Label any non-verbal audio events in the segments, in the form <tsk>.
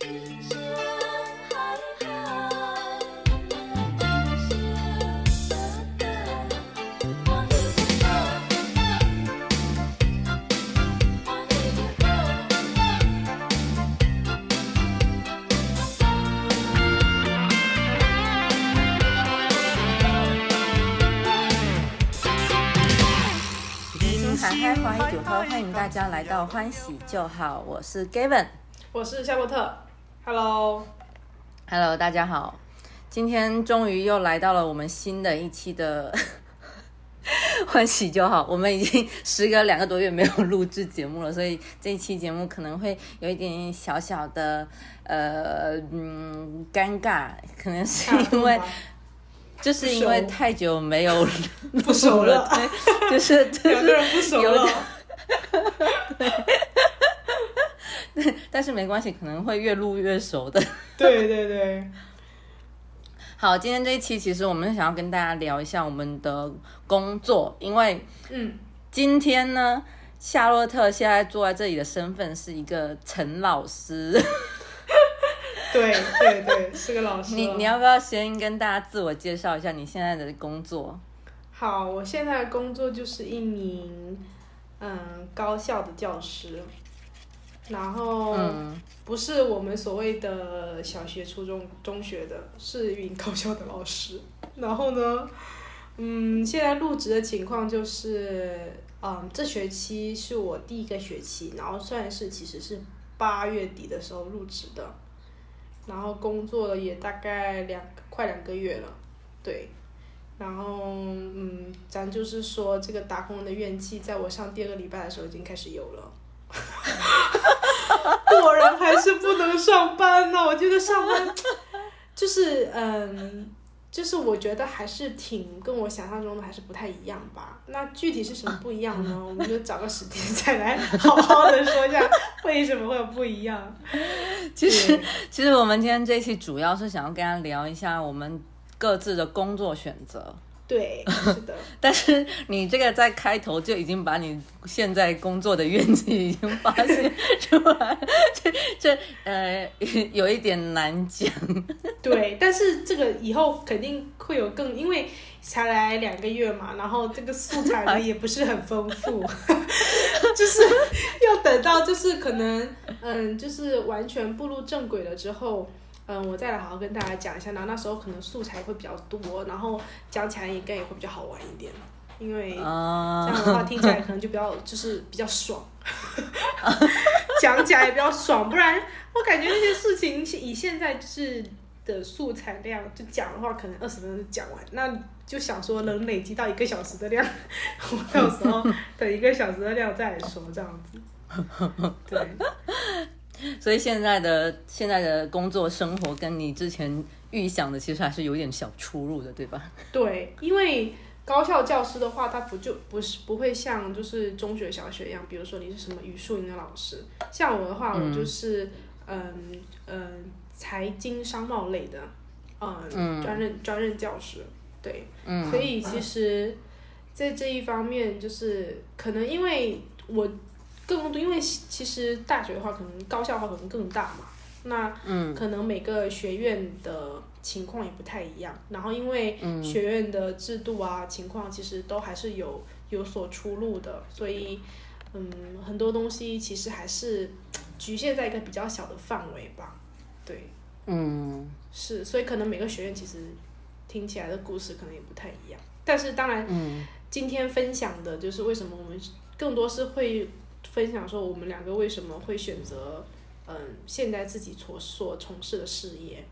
欢迎酒喝，欢迎大家来到欢喜就好，我是 Gavin，我是夏洛特。，Hello，Hello，大家好，今天终于又来到了我们新的一期的 <laughs> 欢喜就好，我们已经时隔两个多月没有录制节目了，所以这一期节目可能会有一点小小的呃嗯尴尬，可能是因为。就是因为太久没有不熟了，对，就是 <laughs> 两个人不熟了，对，<laughs> <laughs> 但是没关系，可能会越录越熟的。对 <laughs> 对对。<laughs> 好，今天这一期其实我们想要跟大家聊一下我们的工作，因为嗯，今天呢，夏洛特现在坐在这里的身份是一个陈老师。对对对，是个老师。你你要不要先跟大家自我介绍一下你现在的工作？好，我现在的工作就是一名嗯高校的教师，然后不是我们所谓的小学、初中、中学的，是一名高校的老师。<laughs> 然后呢，嗯，现在入职的情况就是，嗯，这学期是我第一个学期，然后算是其实是八月底的时候入职的。然后工作了也大概两快两个月了，对，然后嗯，咱就是说这个打工人的怨气，在我上第二个礼拜的时候已经开始有了，果然还是不能上班呢。我觉得上班 <laughs> 就是嗯。就是我觉得还是挺跟我想象中的还是不太一样吧。那具体是什么不一样呢？<laughs> 我们就找个时间再来好好的说一下为什么会有不一样。<laughs> 其实，其实我们今天这期主要是想要跟大家聊一下我们各自的工作选择。对，<laughs> 是的。但是你这个在开头就已经把你现在工作的怨气已经发泄出来，这这呃有一点难讲。<laughs> 对，但是这个以后肯定会有更，因为才来两个月嘛，然后这个素材呢也不是很丰富，<laughs> 就是要等到就是可能嗯，就是完全步入正轨了之后。嗯，我再来好好跟大家讲一下，然后那时候可能素材会比较多，然后讲起来应该也会比较好玩一点，因为这样的话听起来可能就比较就是比较爽，<laughs> 讲起来也比较爽，不然我感觉那些事情以现在就是的素材量就讲的话，可能二十分钟就讲完，那就想说能累积到一个小时的量，<laughs> 我到时候等一个小时的量再来说这样子，<laughs> 对。所以现在的现在的工作生活跟你之前预想的其实还是有点小出入的，对吧？<laughs> 对，因为高校教师的话，他不就不是不会像就是中学、小学一样，比如说你是什么语数英的老师，像我的话，我就是嗯嗯财经商贸类的，嗯专任专任教师，对，所以其实，在这一方面，就是可能因为我。更多，因为其实大学的话，可能高校的话可能更大嘛，那可能每个学院的情况也不太一样。然后因为学院的制度啊情况，其实都还是有有所出入的，所以嗯，很多东西其实还是局限在一个比较小的范围吧。对，嗯，是，所以可能每个学院其实听起来的故事可能也不太一样。但是当然，今天分享的就是为什么我们更多是会。分享说我们两个为什么会选择，嗯，现在自己所所从事的事业，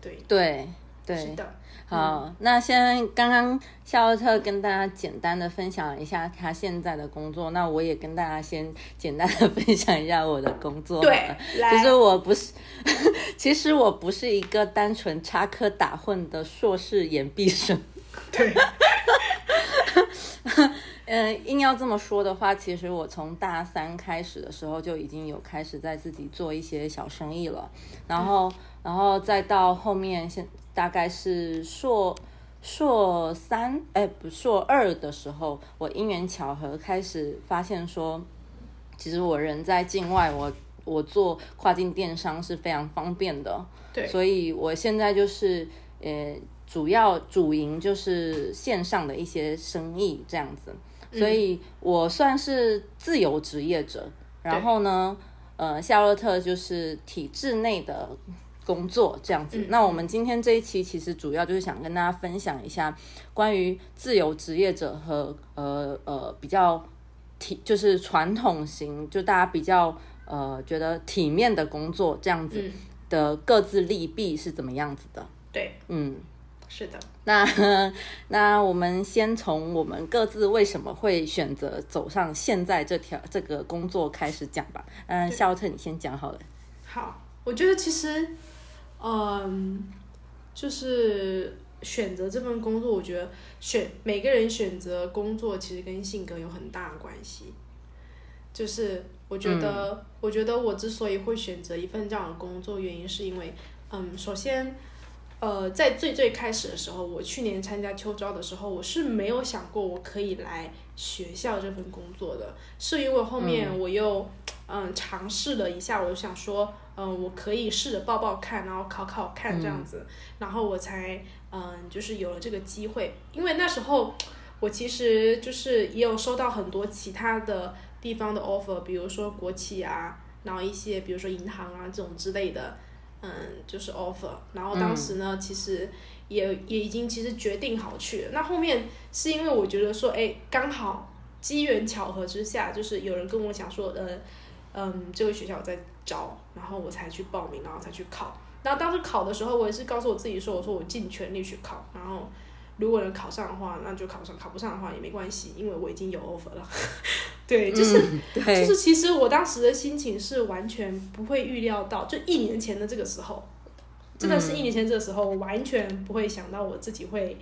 对对对，是的。好，那先刚刚夏洛特跟大家简单的分享一下他现在的工作，那我也跟大家先简单的分享一下我的工作。对，<laughs> 其实我不是，<laughs> 其实我不是一个单纯插科打诨的硕士研毕生。<laughs> 对。嗯，硬要这么说的话，其实我从大三开始的时候就已经有开始在自己做一些小生意了，然后，然后再到后面，现大概是硕硕三，哎，不，硕二的时候，我因缘巧合开始发现说，其实我人在境外，我我做跨境电商是非常方便的。对，所以我现在就是呃，主要主营就是线上的一些生意这样子，所以我算是自由职业者。然后呢，呃，夏洛特就是体制内的工作这样子。那我们今天这一期其实主要就是想跟大家分享一下关于自由职业者和呃呃比较体就是传统型，就大家比较呃觉得体面的工作这样子的各自利弊是怎么样子的。对，嗯。是的，那 <laughs> 那我们先从我们各自为什么会选择走上现在这条这个工作开始讲吧。嗯，夏洛特，你先讲好了。好，我觉得其实，嗯，就是选择这份工作，我觉得选每个人选择工作其实跟性格有很大的关系。就是我觉得，我觉得我之所以会选择一份这样的工作，原因是因为，嗯，首先。呃，在最最开始的时候，我去年参加秋招的时候，我是没有想过我可以来学校这份工作的，是因为后面我又嗯尝试了一下，我就想说，嗯，我可以试着报报看，然后考考看这样子，然后我才嗯就是有了这个机会，因为那时候我其实就是也有收到很多其他的地方的 offer，比如说国企啊，然后一些比如说银行啊这种之类的。嗯，就是 offer，然后当时呢，其实也也已经其实决定好去了。那后面是因为我觉得说，哎，刚好机缘巧合之下，就是有人跟我讲说，呃，嗯，这个学校在招，然后我才去报名，然后才去考。然后当时考的时候，我也是告诉我自己说，我说我尽全力去考，然后。如果能考上的话，那就考上；考不上的话也没关系，因为我已经有 offer 了。对，就是 <laughs> 就是，其实我当时的心情是完全不会预料到，就一年前的这个时候，真的是一年前这个时候，完全不会想到我自己会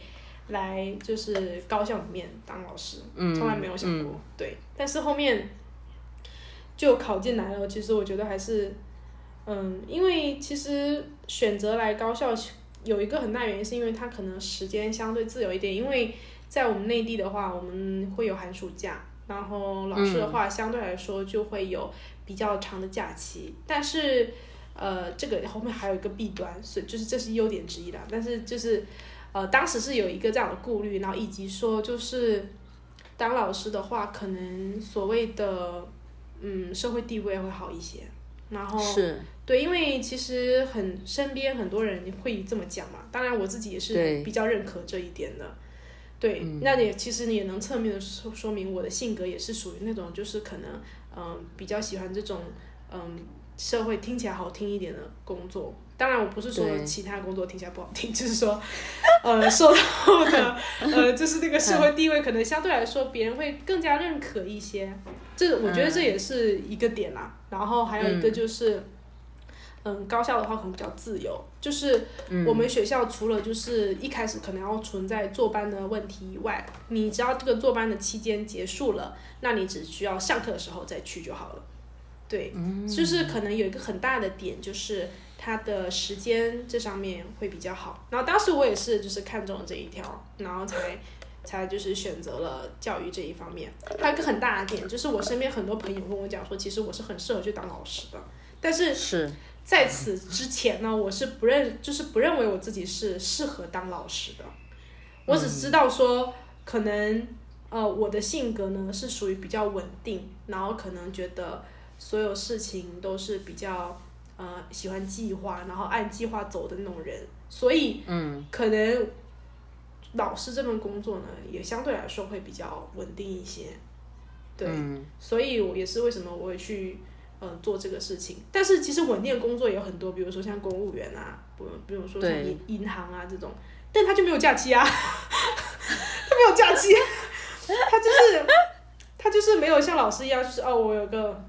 来就是高校里面当老师，从来没有想过。对，但是后面就考进来了。其实我觉得还是，嗯，因为其实选择来高校。有一个很大原因是因为它可能时间相对自由一点，因为在我们内地的话，我们会有寒暑假，然后老师的话相对来说就会有比较长的假期。但是，呃，这个后面还有一个弊端，所以就是这是优点之一啦。但是就是，呃，当时是有一个这样的顾虑，然后以及说就是当老师的话，可能所谓的嗯社会地位会好一些。然后是对，因为其实很身边很多人会这么讲嘛，当然我自己也是比较认可这一点的。对，那也其实你也能侧面的说说明我的性格也是属于那种就是可能嗯比较喜欢这种嗯社会听起来好听一点的工作。当然我不是说其他工作听起来不好听，<laughs> 就是说呃受到的呃就是那个社会地位可能相对来说别人会更加认可一些。这我觉得这也是一个点啦，然后还有一个就是，嗯，高校的话可能比较自由，就是我们学校除了就是一开始可能要存在坐班的问题以外，你只要这个坐班的期间结束了，那你只需要上课的时候再去就好了。对，就是可能有一个很大的点就是它的时间这上面会比较好。然后当时我也是就是看中了这一条，然后才。<laughs> 才就是选择了教育这一方面，还有一个很大的点，就是我身边很多朋友跟我讲说，其实我是很适合去当老师的，但是是在此之前呢，我是不认，就是不认为我自己是适合当老师的，我只知道说，可能呃我的性格呢是属于比较稳定，然后可能觉得所有事情都是比较呃喜欢计划，然后按计划走的那种人，所以嗯。可能。老师这份工作呢，也相对来说会比较稳定一些，对，所以我也是为什么我会去呃做这个事情。但是其实稳定的工作也有很多，比如说像公务员啊，不，比如说像银银行啊这种，但他就没有假期啊，<laughs> 他没有假期，<laughs> 他就是他就是没有像老师一样，就是哦，我有个。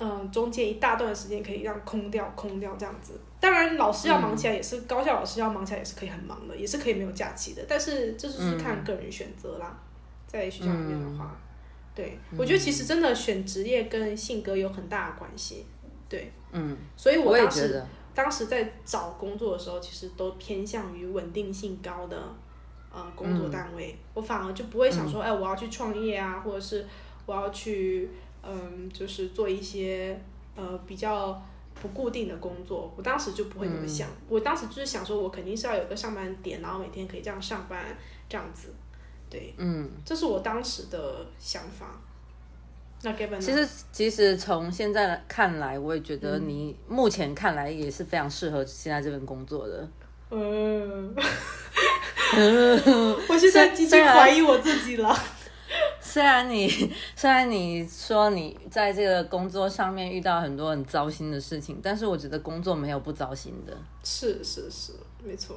嗯，中间一大段时间可以让空掉，空掉这样子。当然，老师要忙起来也是高校老师要忙起来也是可以很忙的，也是可以没有假期的。但是这就是看个人选择啦，在学校里面的话，对我觉得其实真的选职业跟性格有很大的关系。对，嗯，所以我当时当时在找工作的时候，其实都偏向于稳定性高的呃工作单位。我反而就不会想说，哎，我要去创业啊，或者是我要去。嗯，就是做一些呃比较不固定的工作，我当时就不会这么想。我当时就是想说，我肯定是要有个上班点，然后每天可以这样上班这样子。对，嗯，这是我当时的想法。那 Gavin 其实其实从现在看来，我也觉得你目前看来也是非常适合现在这份工作的。嗯，<laughs> 我现在已经怀疑我自己了。<laughs> 虽然你虽然你说你在这个工作上面遇到很多很糟心的事情，但是我觉得工作没有不糟心的。是是是，没错。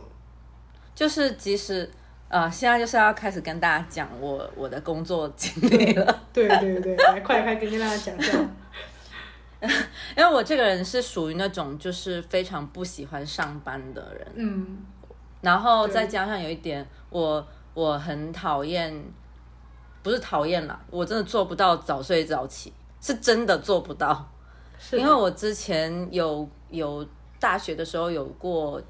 就是即使呃，现在就是要开始跟大家讲我我的工作经历了，对对对，来快快跟跟大家讲讲。<laughs> 因为我这个人是属于那种就是非常不喜欢上班的人，嗯，然后再加上有一点我我很讨厌，不是讨厌啦，我真的做不到早睡早起，是真的做不到。是因为我之前有有大学的时候有过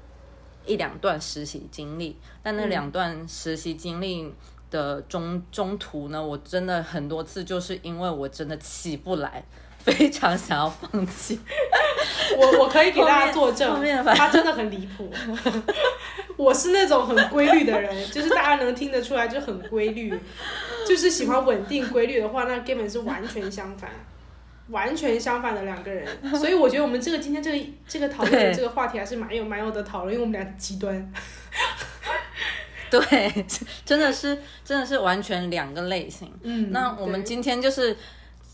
一两段实习经历，但那两段实习经历的中中途呢，我真的很多次就是因为我真的起不来，<laughs> 非常想要放弃。<laughs> 我我可以给大家作证他真的很离谱。<laughs> 我是那种很规律的人，就是大家能听得出来，就很规律，就是喜欢稳定规律的话，那根本是完全相反，完全相反的两个人。<laughs> 所以我觉得我们这个今天这个这个讨论的这个话题还是蛮有蛮有的讨论，因为我们俩极端。对，<laughs> 真的是真的是完全两个类型。嗯，那我们今天就是，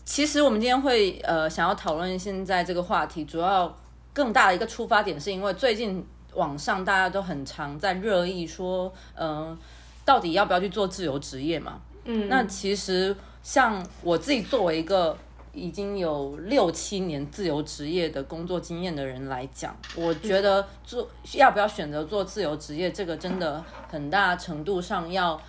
其实我们今天会呃想要讨论现在这个话题，主要更大的一个出发点，是因为最近网上大家都很常在热议说，嗯、到底要不要去做自由职业嘛？嗯，那其实像我自己作为一个已经有六七年自由职业的工作经验的人来讲，我觉得做要不要选择做自由职业，这个真的很大程度上要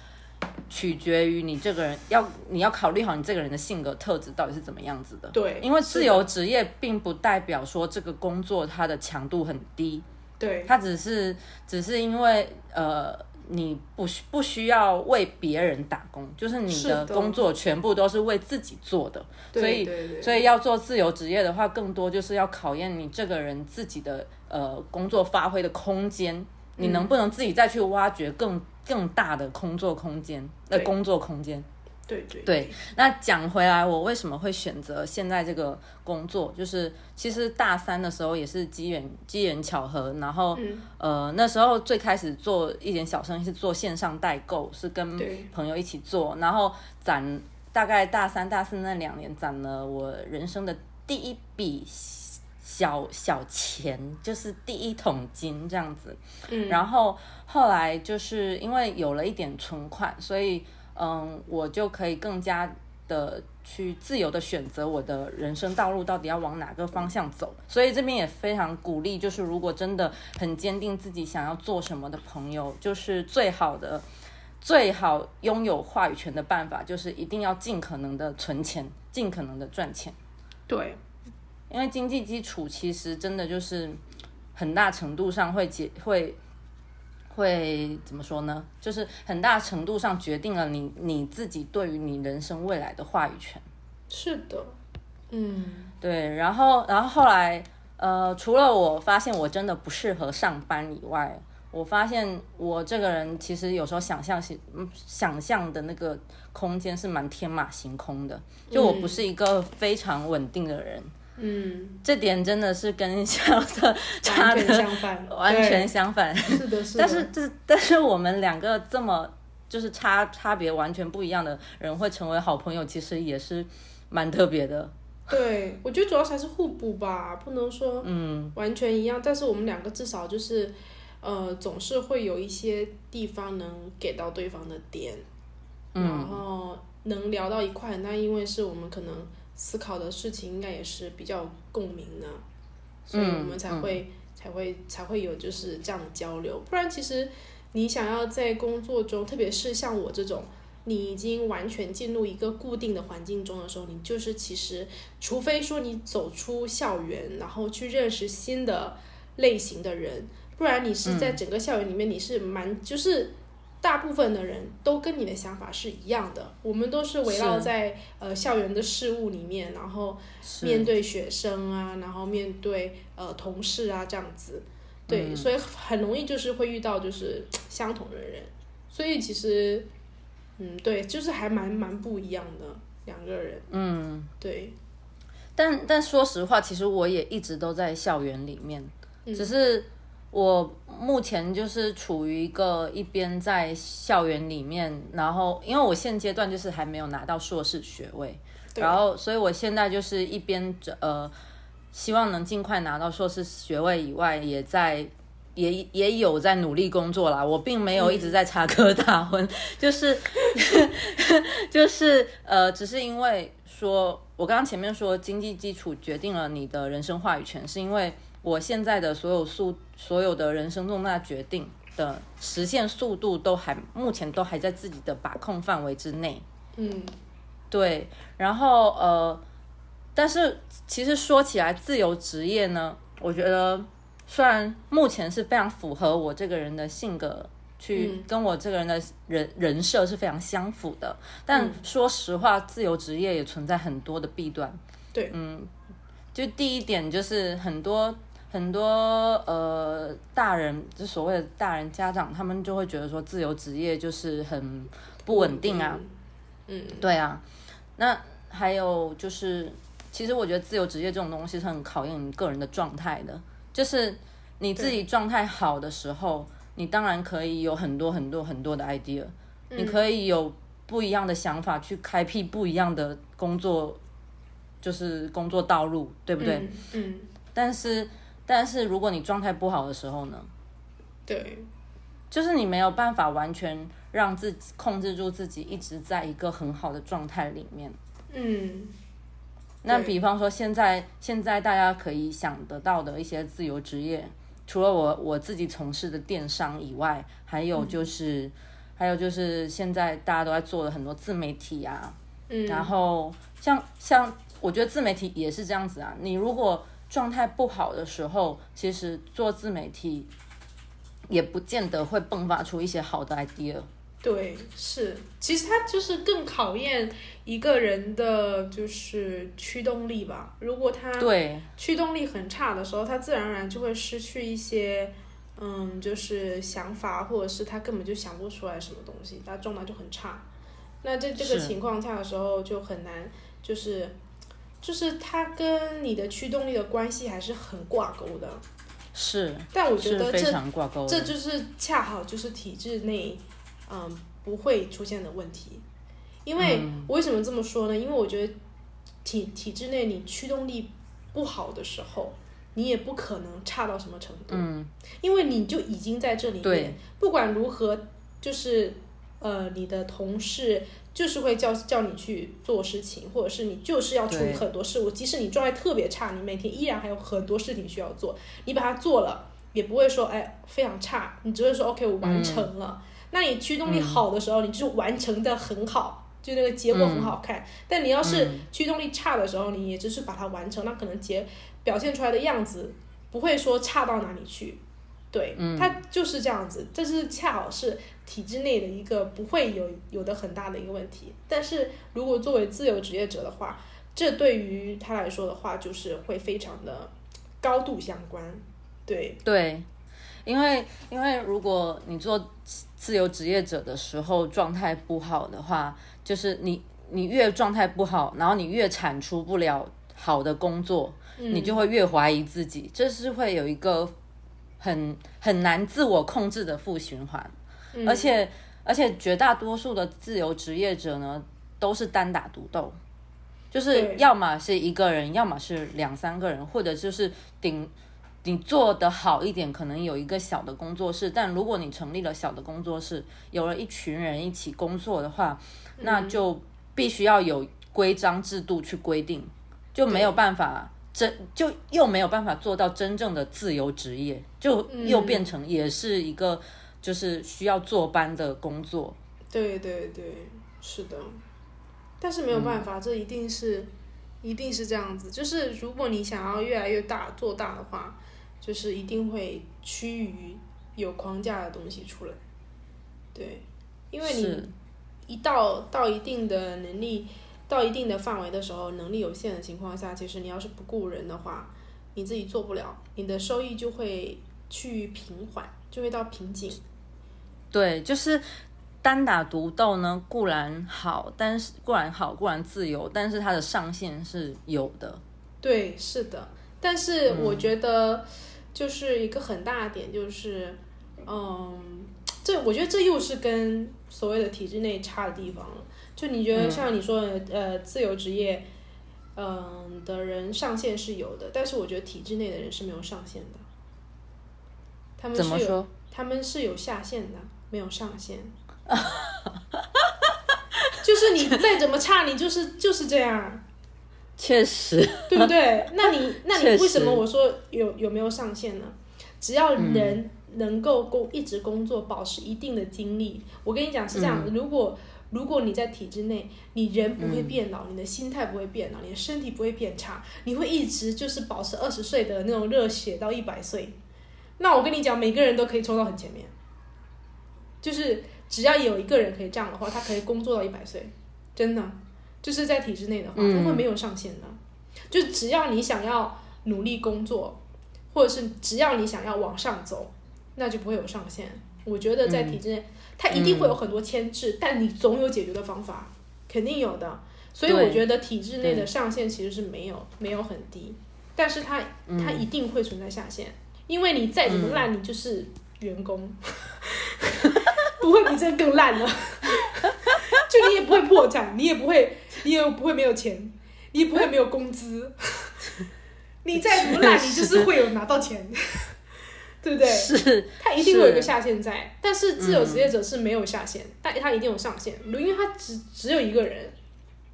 取决于你这个人，要你要考虑好你这个人的性格特质到底是怎么样子的。对，因为自由职业并不代表说这个工作它的强度很低，对。它只是只是因为呃，你不需不需要为别人打工，就是你的的工作全部都是为自己做的，对所以所以要做自由职业的话，更多就是要考验你这个人自己的呃工作发挥的空间，你嗯。能不能自己再去挖掘更更大的工作空间呃工作空间。对对对，那讲回来，我为什么会选择现在这个工作？就是其实大三的时候也是机缘机缘巧合，然后、嗯呃那时候最开始做一点小生意是做线上代购，是跟朋友一起做，然后攒大概大三大四那两年攒了我人生的第一笔小小钱，就是第一桶金这样子。嗯，然后后来就是因为有了一点存款，所以嗯，我就可以更加的去自由的选择我的人生道路到底要往哪个方向走。所以这边也非常鼓励，就是如果真的很坚定自己想要做什么的朋友，就是最好的。最好拥有话语权的办法，就是一定要尽可能的存钱，尽可能的赚钱。对因为经济基础其实真的就是很大程度上会解会会怎么说呢？就是很大程度上决定了你你自己对于你人生未来的话语权。是的，嗯对，然后然后后来呃，除了我发现我真的不适合上班以外，我发现我这个人其实有时候想象是嗯想象的那个空间是蛮天马行空的，就我不是一个非常稳定的人。嗯，这点真的是跟肖的差完全的相反，完全相反。<laughs> 是的，是的。但是这但是我们两个这么就是差差别完全不一样的人会成为好朋友，其实也是蛮特别的。对，我觉得主要还是互补吧，不能说嗯完全一样，但是我们两个至少就是，呃，总是会有一些地方能给到对方的点，然嗯后能聊到一块。那因为是我们可能思考的事情，应该也是比较共鸣的，所以我们才会、才会才会有就是这样的交流。不然其实你想要在工作中，特别是像我这种。你已经完全进入一个固定的环境中的时候，你就是其实，除非说你走出校园，然后去认识新的类型的人，不然你是在整个校园里面，你是蛮就是大部分的人都跟你的想法是一样的，我们都是围绕在呃校园的事物里面，然后面对学生啊，然后面对呃同事啊这样子，对，嗯。所以很容易就是会遇到就是 <tsk> 相同的人，所以其实嗯对，就是还蛮蛮不一样的两个人，嗯，对，但但说实话，其实我也一直都在校园里面，嗯。只是我目前就是处于一个一边在校园里面，然后因为我现阶段就是还没有拿到硕士学位，然后所以我现在就是一边呃希望能尽快拿到硕士学位以外，也在。也也有在努力工作啦，我并没有一直在插科打诨，<laughs> 就是 <laughs> 就是呃，只是因为说，我刚刚前面说经济基础决定了你的人生话语权，是因为我现在的所有速所有的人生重大决定的实现速度都还目前都还在自己的把控范围之内。嗯对，然后呃，但是其实说起来，自由职业呢，我觉得虽然目前是非常符合我这个人的性格，去嗯跟我这个人的人人设是非常相符的，但嗯说实话，自由职业也存在很多的弊端。对，嗯，就第一点就是很多。很多呃大人，就所谓的大人家长，他们就会觉得说自由职业就是很不稳定啊，嗯，对啊，那还有就是，其实我觉得自由职业这种东西是很考验你个人的状态的。就是你自己状态好的时候，你当然可以有很多很多很多的 idea，、你可以有不一样的想法去开辟不一样的工作，就是工作道路，对不对？嗯嗯，但是，但是如果你状态不好的时候呢？对，就是你没有办法完全让自己控制住自己，一直在一个很好的状态里面。嗯那比方说，现在现在大家可以想得到的一些自由职业，除了我我自己从事的电商以外，还有就是、还有就是现在大家都在做的很多自媒体啊，嗯，然后像像我觉得自媒体也是这样子啊，你如果状态不好的时候，其实做自媒体也不见得会迸发出一些好的 idea。对，是，其实它就是更考验一个人的就是驱动力吧。如果他对，驱动力很差的时候，他自然而然就会失去一些，嗯，就是想法，或者是他根本就想不出来什么东西，他状态就很差。那在这个情况下的时候，就很难，就是，就是它跟你的驱动力的关系还是很挂钩的。是但我觉得这。这就是恰好就是体制内，嗯，不会出现的问题。因为嗯为什么这么说呢？因为我觉得体体制内你驱动力不好的时候，你也不可能差到什么程度，嗯，因为你就已经在这里面，不管如何，就是呃，你的同事就是会叫叫你去做事情，或者是你就是要处理很多事务，即使你状态特别差，你每天依然还有很多事情需要做，你把它做了，也不会说哎非常差，你只会说 OK 我完成了。那你驱动力好的时候，你就是完成的很好，就那个结果很好看。但你要是驱动力差的时候，你也只是把它完成，那可能结表现出来的样子不会说差到哪里去。对，嗯，他就是这样子，这是恰好是体制内的一个不会有有的很大的一个问题。但是如果作为自由职业者的话，这对于他来说的话，就是会非常的高度相关。对，对，因为因为如果你做自由职业者的时候状态不好的话，就是你你越状态不好，然后你越产出不了好的工作，你就会越怀疑自己，这是会有一个很很难自我控制的负循环，而且而且绝大多数的自由职业者呢，都是单打独斗。就是要么是一个人，要么是两三个人，或者就是顶你做得好一点，可能有一个小的工作室。但如果你成立了小的工作室，有了一群人一起工作的话，那就必须要有规章制度去规定，就没有办法真就又没有办法做到真正的自由职业，就又变成也是一个就是需要坐班的工作。对对对，是的。但是没有办法，这一定是，一定是这样子。就是如果你想要越来越大做大的话，就是一定会趋于有框架的东西出来。对，因为你一到到一定的能力，到一定的范围的时候，能力有限的情况下，其实你要是不雇人的话，你自己做不了，你的收益就会趋于平缓，就会到瓶颈。对，就是单打独斗呢，固然好，但是固然好，固然自由，但是它的上限是有的。对，是的，但是我觉得就是一个很大的点就是，嗯，这我觉得这又是跟所谓的体制内差的地方了。就你觉得像你说的，呃，自由职业，嗯、的人上限是有的，但是我觉得体制内的人是没有上限的。他们是有，怎么说？他们是有下限的，没有上限。<laughs> 就是你再怎么差，你就是就是这样。<laughs> 确实，对不对？那你 <laughs> 那你为什么我说有有没有上限呢？只要人能够工一直工作，保持一定的精力，我跟你讲是这样的。如果如果你在体制内，你人不会变老，你的心态不会变老，你的身体不会变差，你会一直就是保持二十岁的那种热血到一百岁。那我跟你讲，每个人都可以冲到很前面，就是只要有一个人可以这样的话，他可以工作到一百岁，真的。就是在体制内的话，嗯他会没有上限的。就只要你想要努力工作，或者是只要你想要往上走，那就不会有上限。我觉得在体制内，它一定会有很多牵制，但你总有解决的方法，肯定有的。所以我觉得体制内的上限其实是没有没有很低，但是它它一定会存在下限，因为你再怎么烂，你就是员工，<laughs> 不会比这更烂了。就你也不会破产，你也不会，你也不会没有钱，你也不会没有工资。<laughs> 你再怎么烂，你就是会有拿到钱，对不对？是他一定会有一个下限在，但是自由职业者是没有下限，但他一定有上限，因为他只只有一个人，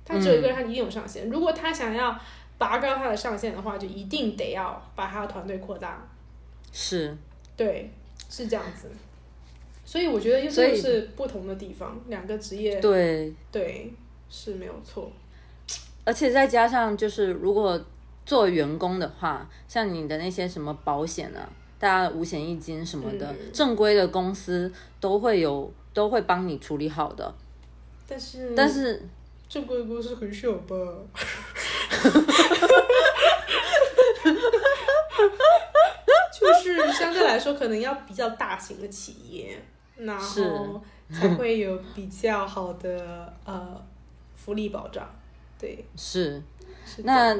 他只有一个人，他一定有上限。如果他想要拔高他的上限的话，就一定得要把他的团队扩大。是，对，是这样子。所以我觉得又所以是不同的地方，两个职业对，对是没有错。而且再加上就是，如果做员工的话，像你的那些什么保险啊，大家的五险一金什么的，嗯正规的公司都会有，都会帮你处理好的。但是但是，正规公司很少吧？就是相对来说，可能要比较大型的企业，然后才会有比较好的呃福利保障。对，是那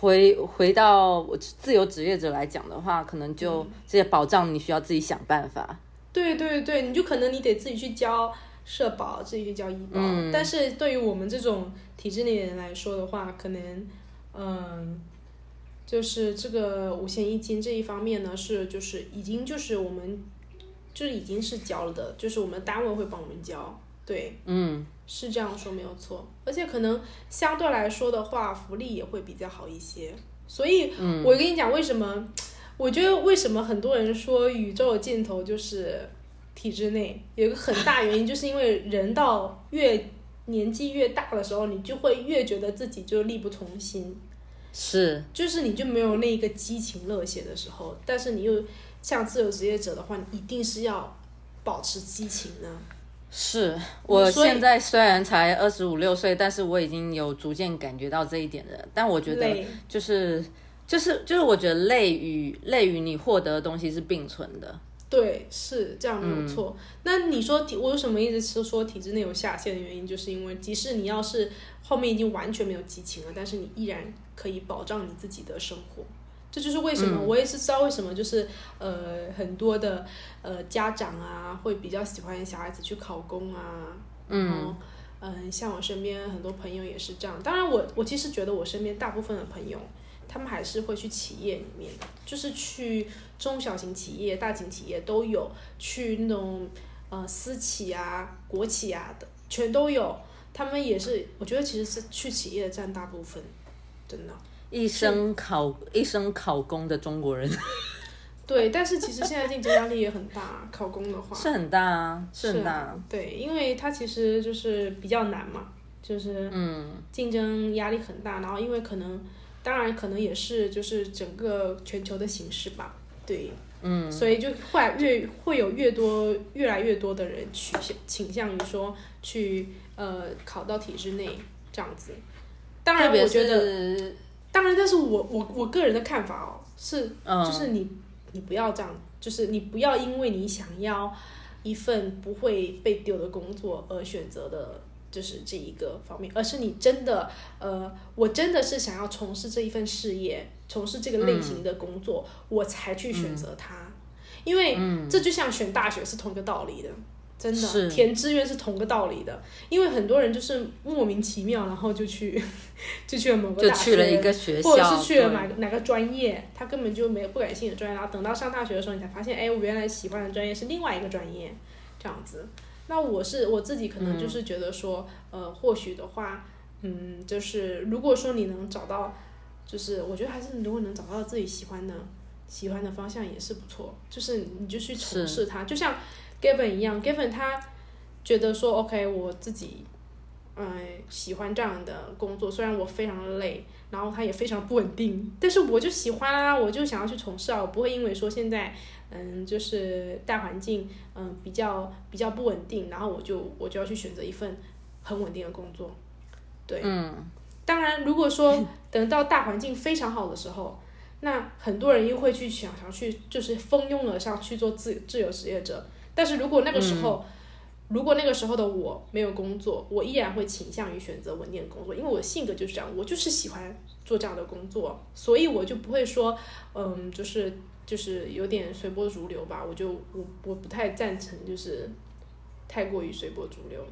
回回到我自由职业者来讲的话，可能就这些保障你需要自己想办法。对对对，你就可能你得自己去交社保，自己去交医保。嗯但是对于我们这种体制内的人来说的话，可能嗯，就是这个五险一金这一方面呢，是就是已经就是我们就是已经是交了的，就是我们单位会帮我们交。对，嗯，是这样说没有错，而且可能相对来说的话，福利也会比较好一些。所以，我跟你讲，为什么？我觉得为什么很多人说宇宙的尽头就是体制内，有一个很大原因，就是因为人到越年纪越大的时候，你就会越觉得自己就力不从心，是就是你就没有那个激情热血的时候。但是你又像自由职业者的话，你一定是要保持激情的。是，我现在虽然才二十五六岁，但是我已经有逐渐感觉到这一点了。但我觉得就是就是就是，我觉得累与累与你获得的东西是并存的。对，是这样没有错。那你说体，我为什么一直是说体制内有下限的原因，就是因为即使你要是后面已经完全没有激情了，但是你依然可以保障你自己的生活。这就是为什么、我也是知道为什么，就是呃很多的呃家长啊会比较喜欢小孩子去考公啊，然后嗯、像我身边很多朋友也是这样。当然我我其实觉得我身边大部分的朋友，他们还是会去企业里面的，就是去中小型企业、大型企业都有，去那种呃私企啊、国企啊的，全都有。他们也是，我觉得其实是去企业占大部分，真的。一生考一生考公的中国人对，但是其实现在竞争压力也很大，考公的话是很大啊，是很大。啊对，因为它其实就是比较难嘛，就是嗯，竞争压力很大，然后因为可能，当然可能也是就是整个全球的形势吧，对，嗯，所以就会越会有越多越来越多的人趋向倾向于说去呃考到体制内这样子。当然，我觉得，当然，但是我我我个人的看法哦，是就是你你不要这样，就是你不要因为你想要一份不会被丢的工作而选择的。就是这一个方面，而是你真的，呃，我真的是想要从事这一份事业，从事这个类型的工作，我才去选择它。因为这就像选大学是同一个道理的，真的填志愿是同个道理的。因为很多人就是莫名其妙，然后就去 <laughs> 就去了某个大学，或者是去了哪哪个专业，他根本就没有不感兴趣的专业。然后等到上大学的时候，你才发现，哎，我原来喜欢的专业是另外一个专业，这样子。那我是我自己可能就是觉得说，呃，或许的话，嗯，就是如果说你能找到，就是我觉得还是如果能找到自己喜欢的喜欢的方向也是不错，就是你就去从事它，就像 Gavin 一样，Gavin 他觉得说，OK，我自己，嗯，喜欢这样的工作，虽然我非常的累，然后他也非常不稳定，但是我就喜欢啊，我就想要去从事啊，我不会因为说现在。嗯，就是大环境，嗯，比较比较不稳定，然后我就我就要去选择一份很稳定的工作，对，嗯，当然，如果说 <laughs> 等到大环境非常好的时候，那很多人又会去想想去，就是蜂拥而上去做自自由职业者。但是如果那个时候，如果那个时候的我没有工作，我依然会倾向于选择稳定的工作，因为我性格就是这样，我就是喜欢做这样的工作，所以我就不会说，嗯，就是。就是有点随波逐流吧，我就我我不太赞成，就是太过于随波逐流。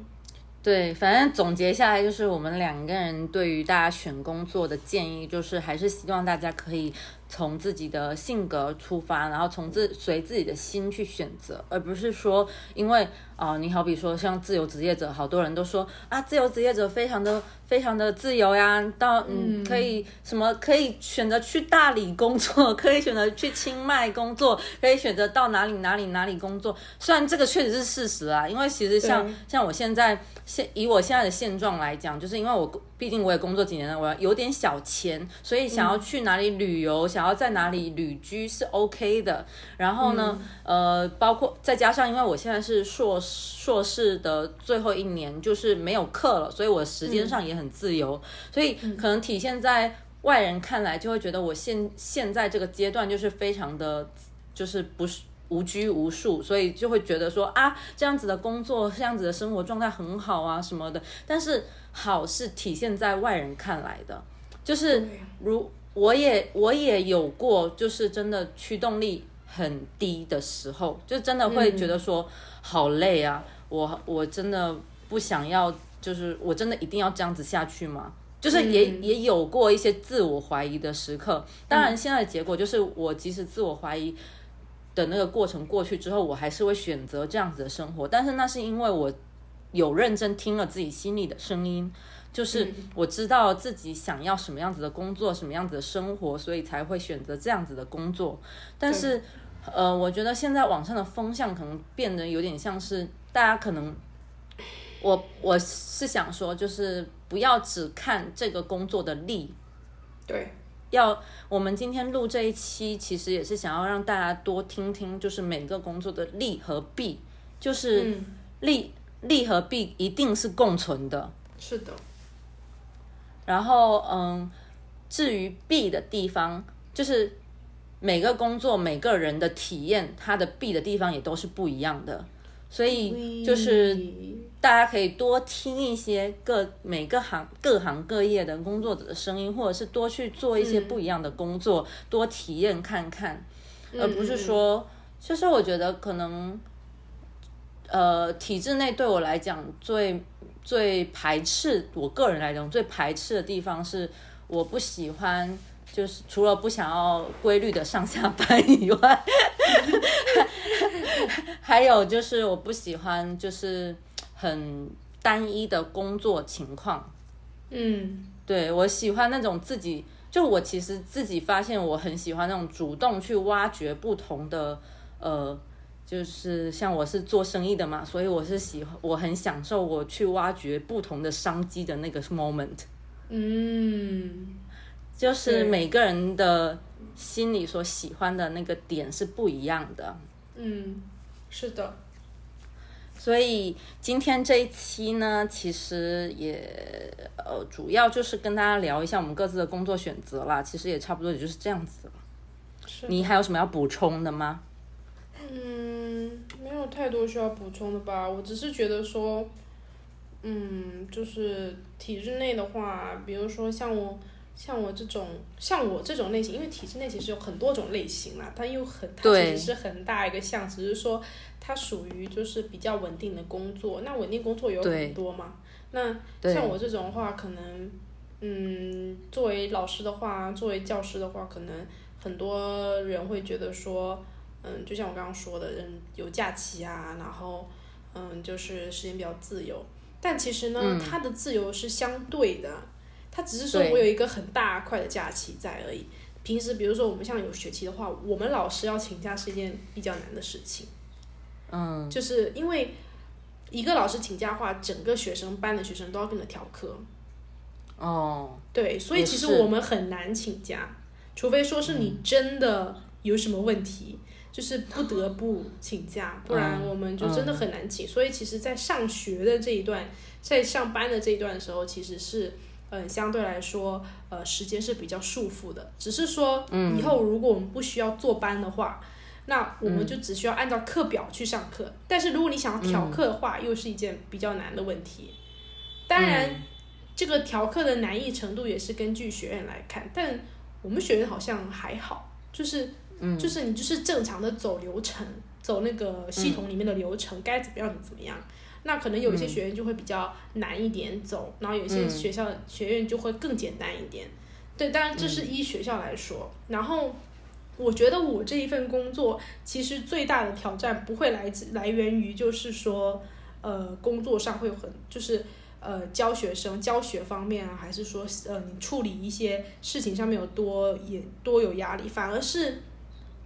对，反正总结下来就是我们两个人对于大家选工作的建议，就是还是希望大家可以从自己的性格出发，然后从自随自己的心去选择，而不是说因为啊，你好比说像自由职业者，好多人都说啊，自由职业者非常的。非常的自由呀，到嗯可以什么可以选择去大理工作，<laughs> 可以选择去清迈工作，可以选择到哪里哪里哪里工作。虽然这个确实是事实啊，因为其实像像我现在现以我现在的现状来讲，就是因为我毕竟我也工作几年了，我要有点小钱，所以想要去哪里旅游，想要在哪里旅居是 OK 的。然后呢，呃，包括再加上因为我现在是硕硕士的最后一年，就是没有课了，所以我时间上也。很自由，所以可能体现在外人看来，就会觉得我现现在这个阶段就是非常的，就是不是无拘无束，所以就会觉得说啊，这样子的工作，这样子的生活状态很好啊什么的。但是好是体现在外人看来的，就是如我也我也有过，就是真的驱动力很低的时候，就真的会觉得说好累啊，我我真的不想要。就是我真的一定要这样子下去吗？就是也也有过一些自我怀疑的时刻。当然，现在的结果就是，我即使自我怀疑的那个过程过去之后，我还是会选择这样子的生活。但是那是因为我有认真听了自己心里的声音，就是我知道自己想要什么样子的工作，什么样子的生活，所以才会选择这样子的工作。但是，呃，我觉得现在网上的风向可能变得有点像是大家可能。我我是想说，就是不要只看这个工作的利，对，要我们今天录这一期，其实也是想要让大家多听听，就是每个工作的利和弊，就是利利和弊一定是共存的，是的。然后嗯，至于弊的地方，就是每个工作每个人的体验，它的弊的地方也都是不一样的。所以就是大家可以多听一些各每个行各行各业的工作者的声音，或者是多去做一些不一样的工作，多体验看看，而不是说，其实我觉得可能，呃，体制内对我来讲最最排斥，我个人来讲最排斥的地方是我不喜欢。就是除了不想要规律的上下班以外，<laughs> 还有就是我不喜欢就是很单一的工作情况。嗯，对我喜欢那种自己，就我其实自己发现我很喜欢那种主动去挖掘不同的，呃，就是像我是做生意的嘛，所以我是喜欢，我很享受我去挖掘不同的商机的那个 moment。嗯。就是每个人的心里所喜欢的那个点是不一样的。嗯，是的。所以今天这一期呢，其实也呃，主要就是跟大家聊一下我们各自的工作选择啦。其实也差不多，也就是这样子了。你还有什么要补充的吗？嗯，没有太多需要补充的吧。我只是觉得说，嗯，就是体制内的话，比如说像我。像我这种，像我这种类型，因为体制内其实有很多种类型啦，它又很，它其实是很大一个项，只是说它属于就是比较稳定的工作。那稳定工作有很多嘛？那像我这种的话，可能，嗯，作为老师的话，作为教师的话，可能很多人会觉得说，嗯，就像我刚刚说的，嗯，有假期啊，然后，嗯，就是时间比较自由。但其实呢，它的自由是相对的。他只是说我有一个很大块的假期在而已。平时比如说我们像有学期的话，我们老师要请假是一件比较难的事情。嗯。就是因为一个老师请假的话，整个学生班的学生都要跟着调课。哦。对，所以其实我们很难请假，除非说是你真的有什么问题，就是不得不请假，不然我们就真的很难请。所以其实，在上学的这一段，在上班的这一段的时候，其实是。嗯，相对来说，呃，时间是比较束缚的。只是说，以后如果我们不需要坐班的话，那我们就只需要按照课表去上课。但是如果你想要调课的话，又是一件比较难的问题。当然，这个调课的难易程度也是根据学院来看。但我们学院好像还好，就是，就是你就是正常的走流程，走那个系统里面的流程，该怎么样就怎么样。那可能有一些学院就会比较难一点走，然后有些学校学院就会更简单一点。对，当然这是依学校来说。然后我觉得我这一份工作其实最大的挑战不会来自来源于就是说，呃，工作上会有很就是呃教学生教学方面啊，还是说呃你处理一些事情上面有多也多有压力，反而是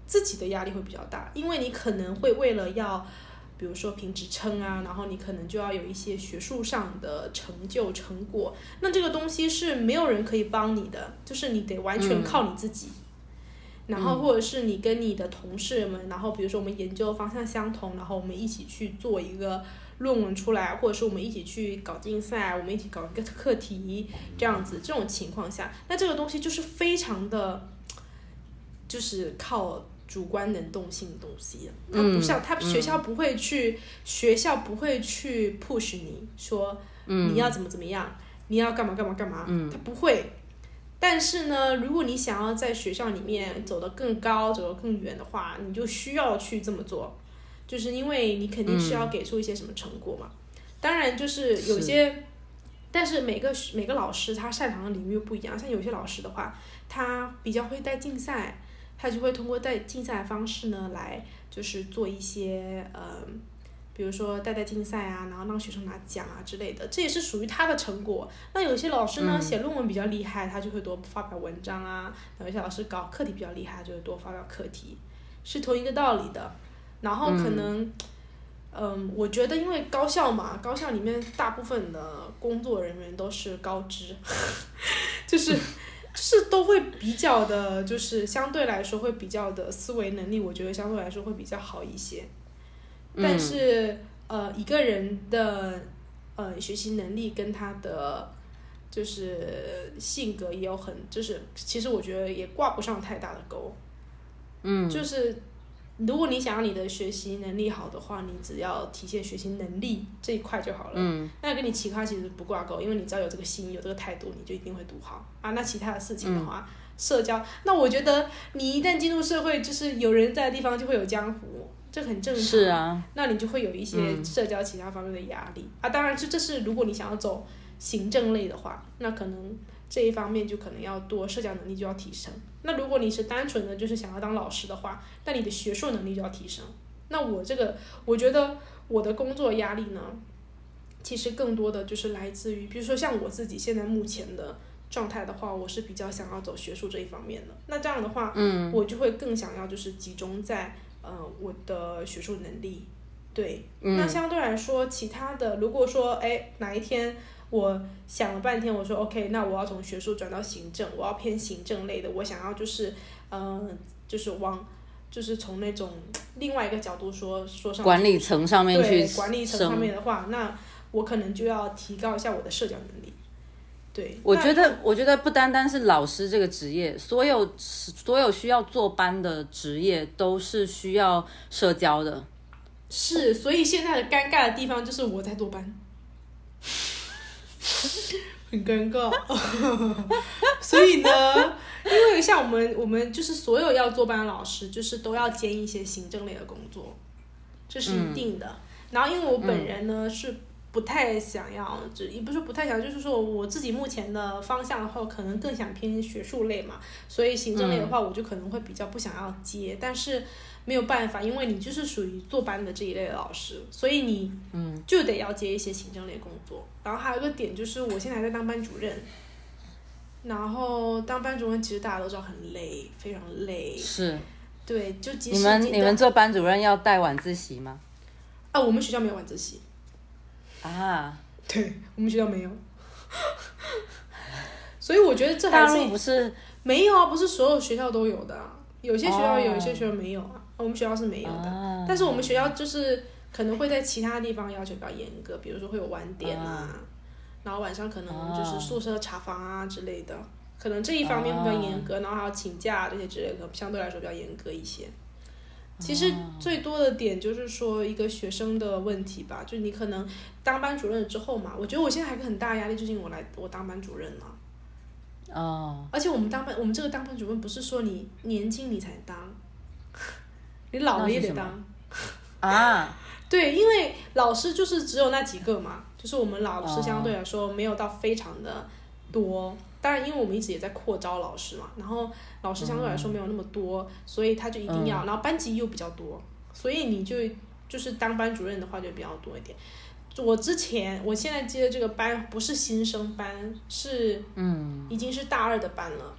自己的压力会比较大，因为你可能会为了要。比如说评职称啊，然后你可能就要有一些学术上的成就成果，那这个东西是没有人可以帮你的，就是你得完全靠你自己。然后或者是你跟你的同事们，然后比如说我们研究方向相同，然后我们一起去做一个论文出来，或者是我们一起去搞竞赛，我们一起搞一个课题，这样子这种情况下，那这个东西就是非常的，就是靠。主观能动性的东西，它不像他学校不会去，学校不会去 push 你说你要怎么怎么样，你要干嘛干嘛干嘛，他不会。但是呢，如果你想要在学校里面走得更高，走得更远的话，你就需要去这么做，就是因为你肯定是要给出一些什么成果嘛。当然，就是有些，但是每个每个老师他擅长的领域不一样，像有些老师的话，他比较会带竞赛。他就会通过带竞赛的方式呢，来就是做一些呃，比如说带带竞赛啊，然后让学生拿奖啊之类的，这也是属于他的成果。那有些老师呢，写论文比较厉害，他就会多发表文章啊；有些老师搞课题比较厉害，就会多发表课题，是同一个道理的。然后可能，嗯，我觉得因为高校嘛，高校里面大部分的工作人员都是高知，<laughs> 就是。是都会比较的，就是相对来说会比较的思维能力，我觉得相对来说会比较好一些。但是呃，一个人的呃学习能力跟他的就是性格也有很，就是其实我觉得也挂不上太大的钩。嗯，就是。如果你想要你的学习能力好的话，你只要体现学习能力这一块就好了。嗯。那跟你其他其实不挂钩，因为你只要有这个心，有这个态度，你就一定会读好啊。那其他的事情的话，社交，那我觉得你一旦进入社会，就是有人在的地方就会有江湖，这很正常。是啊。那你就会有一些社交其他方面的压力啊。当然，这这是如果你想要走行政类的话，那可能。这一方面就可能要多社交能力就要提升。那如果你是单纯的就是想要当老师的话，那你的学术能力就要提升。那我这个，我觉得我的工作压力呢，其实更多的就是来自于，比如说像我自己现在目前的状态的话，我是比较想要走学术这一方面的。那这样的话，嗯，我就会更想要就是集中在呃我的学术能力。对，那相对来说，其他的如果说哎哪一天。我想了半天，我说 OK，那我要从学术转到行政，我要偏行政类的。我想要就是，嗯，就是往就是从那种另外一个角度说说上管理层上面去管理层上面的话，那我可能就要提高一下我的社交能力。对，我觉得，我觉得不单单是老师这个职业，所有所有需要坐班的职业都是需要社交的。是，所以现在的尴尬的地方就是我在坐班，<laughs> 很尴尬。<laughs> 所以呢，因为像我们我们就是所有要坐班的老师，就是都要兼一些行政类的工作，这是一定的。然后因为我本人呢、是不太想要，就也不是不太想，就是说我自己目前的方向的话，可能更想偏学术类嘛，所以行政类的话，我就可能会比较不想要接，但是没有办法，因为你就是属于坐班的这一类的老师，所以你嗯就得要接一些行政类工作。然后还有一个点就是，我现在还在当班主任。然后当班主任，其实大家都知道很累，非常累。是，对，就即使你们你们做班主任要带晚自习吗？啊，我们学校没有晚自习，啊，对我们学校没有，<laughs> 所以我觉得这大还是陆不是没有啊，不是所有学校都有的啊，有些学校有，哦有些学校没有啊。我们学校是没有的，啊但是我们学校就是可能会在其他地方要求比较严格，比如说会有晚点啊，然后晚上可能就是宿舍查房啊之类的，可能这一方面会比较严格，然后还有请假这些之类的，相对来说比较严格一些。其实最多的点就是说一个学生的问题吧，就是你可能当班主任了之后嘛，我觉得我现在还有个很大的压力，就是因为我来我当班主任了。哦，而且我们当班，我们这个当班主任不是说你年轻你才当，你老了也得当。啊，<laughs> 对，因为老师就是只有那几个嘛，就是我们老师哦相对来说没有到非常的多。当然，因为我们一直也在扩招老师嘛，然后老师相对来说没有那么多，所以他就一定要，然后班级又比较多，所以你就就是当班主任的话就比较多一点。我之前，我现在接的这个班不是新生班，是嗯已经是大二的班了。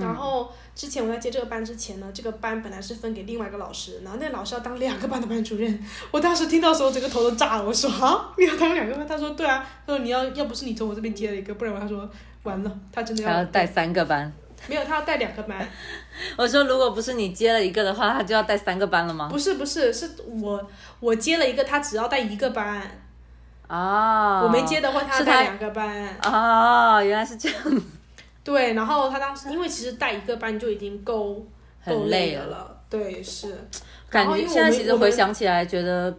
然后之前我在接这个班之前呢，这个班本来是分给另外一个老师，然后那个老师要当两个班的班主任。<laughs> 我当时听到的时候，整个头都炸了。我说啊，你要当两个班？他说对啊，他说你要要不是你从我这边接了一个，不然他说完了，他真的要要带三个班。<laughs> 没有，他要带两个班。<laughs> 我说，如果不是你接了一个的话，他就要带三个班了吗？不是不是，是我我接了一个，他只要带一个班。啊，我没接的话，他要是他带两个班。啊，原来是这样，对，然后他当时因为其实带一个班就已经够够很累累了。对，是。感觉现在其实回想起来，觉得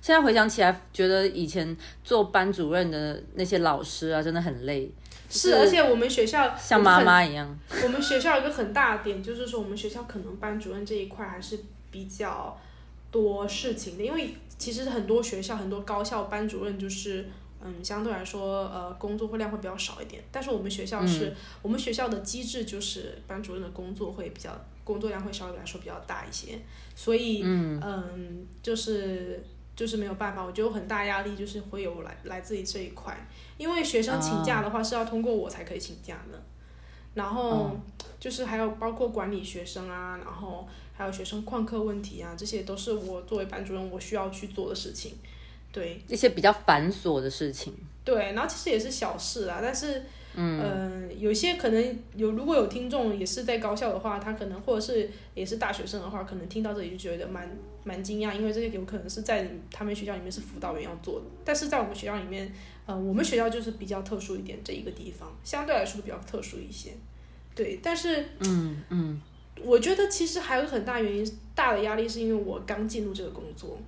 现在回想起来，觉得以前做班主任的那些老师啊，真的很累，是，而且我们学校像妈妈一样。我们学校有一个很大的点，就是说我们学校可能班主任这一块还是比较多事情的，因为其实很多学校、很多高校班主任就是。嗯，相对来说，呃，工作会量会比较少一点。但是我们学校是，我们学校的机制就是班主任的工作会比较，工作量会相对来说比较大一些。所以，嗯就是就是没有办法，我觉得有很大压力，就是会有来来自于这一块。因为学生请假的话是要通过我才可以请假的，然后就是还有包括管理学生啊，然后还有学生旷课问题啊，这些都是我作为班主任我需要去做的事情。对。一些比较繁琐的事情，对，然后其实也是小事啦，但是嗯、呃有些可能有如果有听众也是在高校的话，他可能或者是也是大学生的话，可能听到这里就觉得蛮蛮惊讶，因为这些有可能是在他们学校里面是辅导员要做的，但是在我们学校里面，呃，我们学校就是比较特殊一点这一个地方，相对来说比较特殊一些。对，但是嗯嗯，我觉得其实还有很大原因，大的压力是因为我刚进入这个工作，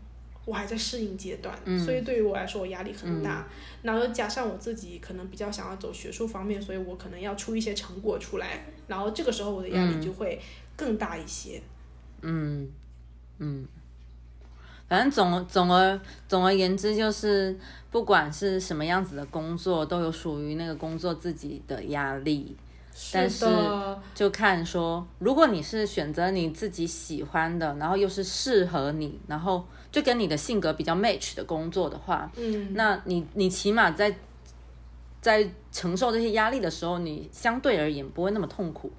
我还在适应阶段，所以对于我来说我压力很大。然后加上我自己可能比较想要走学术方面，所以我可能要出一些成果出来，然后这个时候我的压力就会更大一些。嗯嗯，反正总总而总而言之，就是不管是什么样子的工作，都有属于那个工作自己的压力。但是，就看说，如果你是选择你自己喜欢的，然后又是适合你，然后就跟你的性格比较 match 的工作的话，嗯，那你你起码在在承受这些压力的时候，你相对而言不会那么痛苦。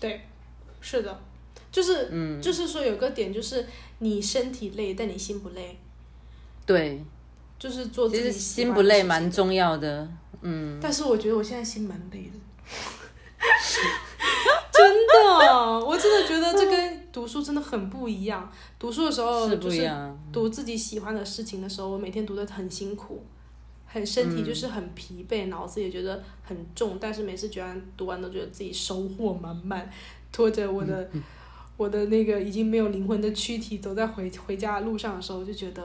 对，是的，就是，嗯，就是说有个点就是你身体累，但你心不累，对，就是做其实心不累蛮重要的。嗯，但是我觉得我现在心蛮累的，<laughs> 就的，<laughs> 我真的觉得这跟读书真的很不一样。读书的时候就是。读自己喜欢的事情的时候，我每天读的很辛苦，很身体就是很疲惫，脑子也觉得很重，但是每次觉得读完都觉得自己收获满满，拖着我的、<laughs> 我的那个已经没有灵魂的躯体走在回回家的路上的时候，我就觉得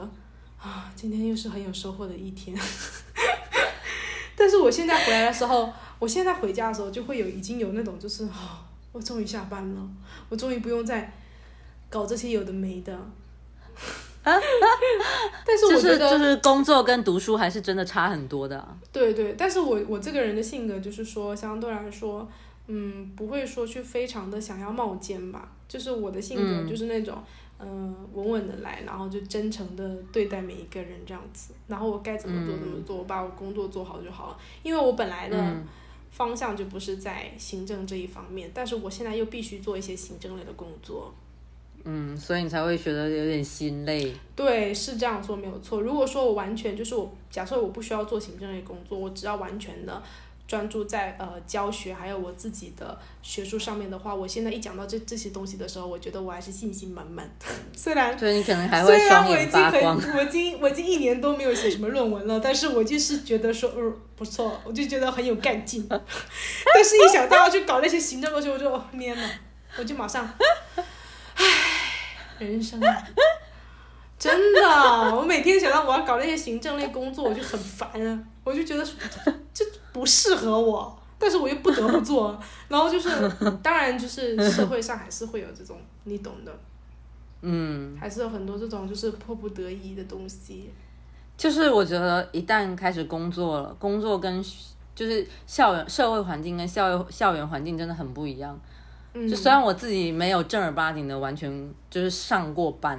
啊，今天又是很有收获的一天。<laughs> 但是我现在回来的时候，我现在回家的时候就会有已经有那种就是啊，我终于下班了，我终于不用再搞这些有的没的。<laughs> 但是我就是觉得，就是工作跟读书还是真的差很多的啊、对对，但是我我这个人的性格就是说，相对来说，嗯，不会说去非常的想要冒尖吧，就是我的性格嗯。就是那种，嗯、稳稳的来，然后就真诚的对待每一个人这样子，然后我该怎么做怎么做，我把我工作做好就好了，因为我本来的嗯方向就不是在行政这一方面，但是我现在又必须做一些行政类的工作，嗯，所以你才会觉得有点心累。对，是这样说没有错。如果说我完全就是我，假设我不需要做行政类工作，我只要完全的专注在呃教学还有我自己的学术上面的话，我现在一讲到这这些东西的时候，我觉得我还是信心满满。<laughs> 虽然对你可能还会虽然双我已经眼发光。很，我已经我已经一年多没有写什么论文了，但是我就是觉得说，呃，不错，我就觉得很有干劲。<laughs> 但是一想到要去搞那些行政东西，我就哦天呐，我就马上，唉，人生啊，真的，我每天想到我要搞那些行政类工作，我就很烦啊，我就觉得不适合我。但是我又不得不做，<laughs> 然后就是，当然就是社会上还是会有这种，<laughs> 你懂的，嗯，还是有很多这种就是迫不得已的东西。就是我觉得一旦开始工作了，工作跟就是校园社会环境跟校园校园环境真的很不一样。嗯，就虽然我自己没有正儿八经的完全就是上过班，